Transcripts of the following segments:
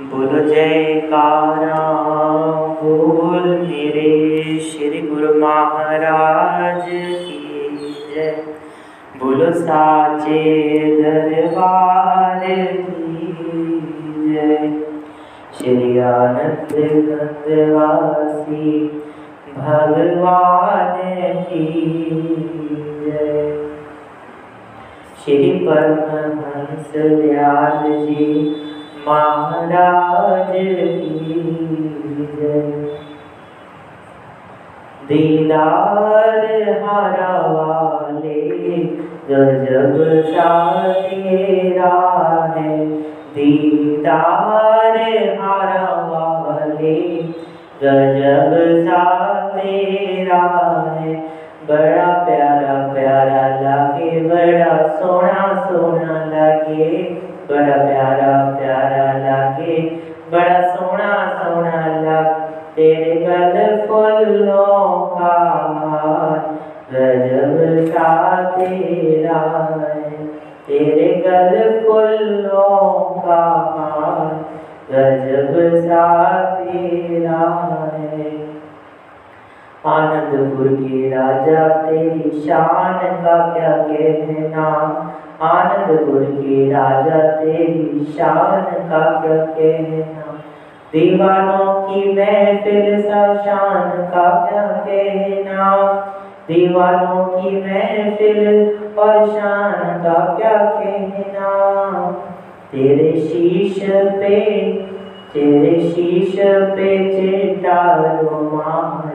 बोलो जयकारा, बोल मेरे श्री गुरु महाराज की जय। बोलो साचे दरबार की जय। श्री आनंद नंदवासी भगवान की जय। श्री परमहंस दयाल जी महाराज दीदार हरा वाले गजब सा तेरा है दीदार हरा वाले गजब सा तेरा है, बड़ा प्यारा प्यारा लागे, बड़ा सोना सोना लागे, बड़ा प्यारा बड़ा सोना सोना लागे, तेरे गल फूलों का गजब सा तेरा है। तेरे गल फूलों का गजब सा तेरा है। आनंदपुर के राजा तेरी शान का क्या कहना? आनंदपुर के राजा तेरी शान का क्या कहना दीवानों की महफिल सा शान का क्या कहना दीवानों की महफिल और शान का क्या कहना तेरे शीश पे, तेरे शीश पे चिट्टा रुमाल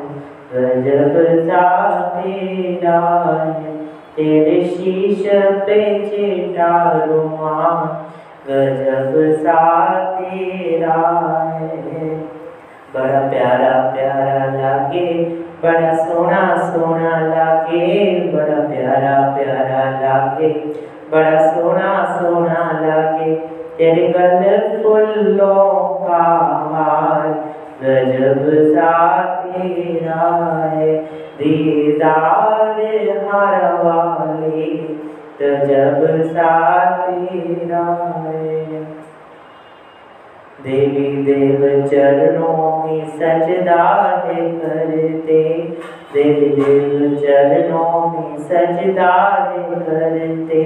गजब सा तेरा है। तेरे शीश पे चिटा रुमाल गजब सा तेरा है। बड़ा प्यारा प्यारा लागे, बड़ा सोना सोना लागे, बड़ा प्यारा प्यारा लागे, बड़ा सोना सोना लागे, तेरे गल फूलों का हार, गजब सा तेरा है। दीदार हर वाले तेरा है देवी देव चरणों में सजदा है करते। देवी देव चरणों में सजदा है करते।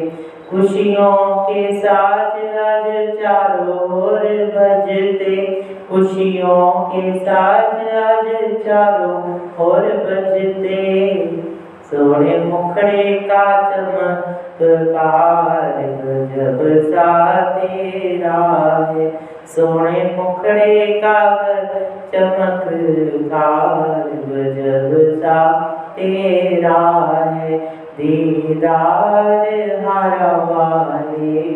खुशियों के साथ आज चारों ओर बजते। खुशियों के साथ आज चारों ओर बजते। सोने मुखड़े का चमत्कार गजब सा तेरा है। सोने मुखड़े का चमत्कार गजब सा तेरा है। दीदार हरा वाले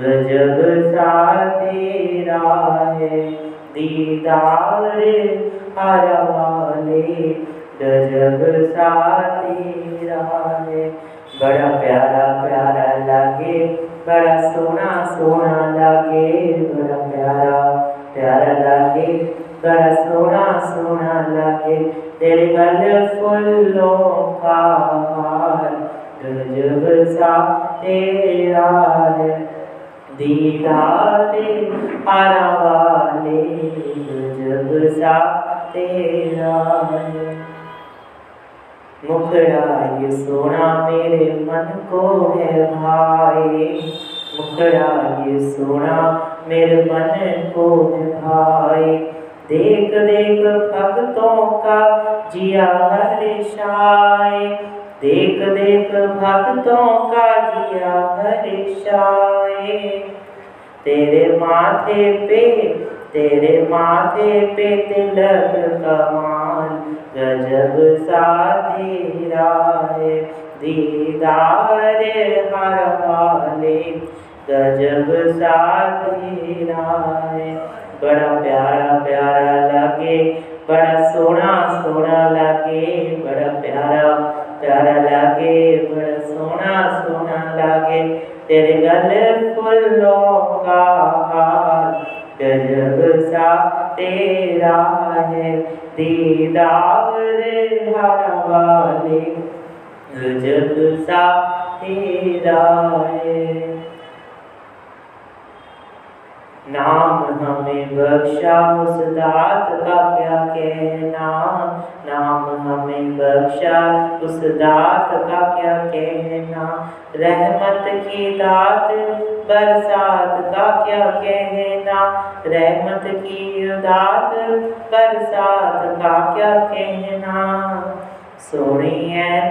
गजब सा तेरा है। दीदार हरा वाले गजब सा तेरा बड़ा प्यारा प्यारा लागे, बड़ा सोना सोना लागे, बड़ा प्यारा प्यारा लागे, बड़ा सोना सोना लागे। तेरे गल फूलों का हार, गजब सा तेरा है दीदार हरा वाले गजब सा मुखड़ा ये सोना मेरे मन को है भाई मुखड़ा ये सोना मेरे मन को है भाई देख देख भक्तों का जिया हर्षाए देख देख भक्तों का जिया हर्षाए तेरे माथे पे, तेरे माथे पे तिलक कमाल, गजब सा तेरा है। दीदार हर वाले गजब सा तेरा है। बड़ा प्यारा प्यारा लगे, बड़ा सोना सोना लगे, बड़ा प्यारा प्यारा लागे बड़ा सोना सोना लागे। तेरे गले फूलों का हार, गजब सा तेरा है। दीदार हर वाले गजब सा तेरा है। नाम हमें बख्शा उस दात का क्या कहना नाम हमें बख्शा उस दात का क्या कहना रहमत की दात बरसात का क्या कहना रहमत की दात बरसात का क्या कहना सोनी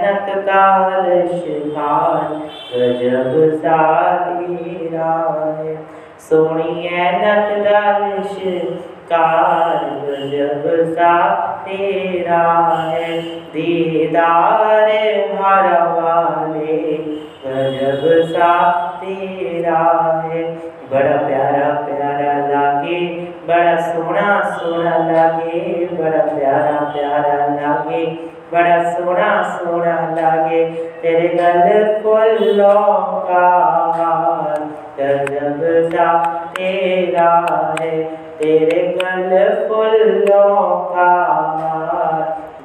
नक काल शिकार गजब सा तेरा है सोनी नक दालिश कार जब सा तेरा है, दीदार हर वाले। गजब सा तेरा है। बड़ा प्यारा प्यारा लागे, बड़ा सोना सोना लागे, बड़ा प्यारा प्यारा लागे, बड़ा सोना सोना लागे। तेरे गल का गजब सा तेरा है, तेरे गल फुल्लों का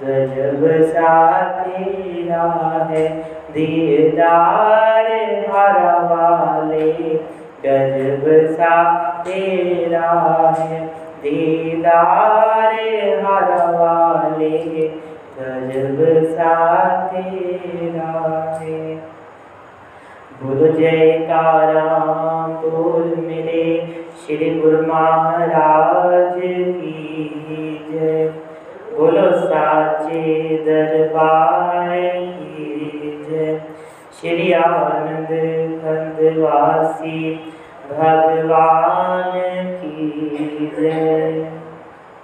गजब सा तेरा है। दीदार हर वाले, गजब सा तेरा है। दीदार हर वाले, गजब सा तेरा है। बोलो जयकारा बोल मेरे श्री गुरु महाराज की जय। बोलो साचे दरबार की जय। श्री आनंद खंडवासी, भगवान की जय।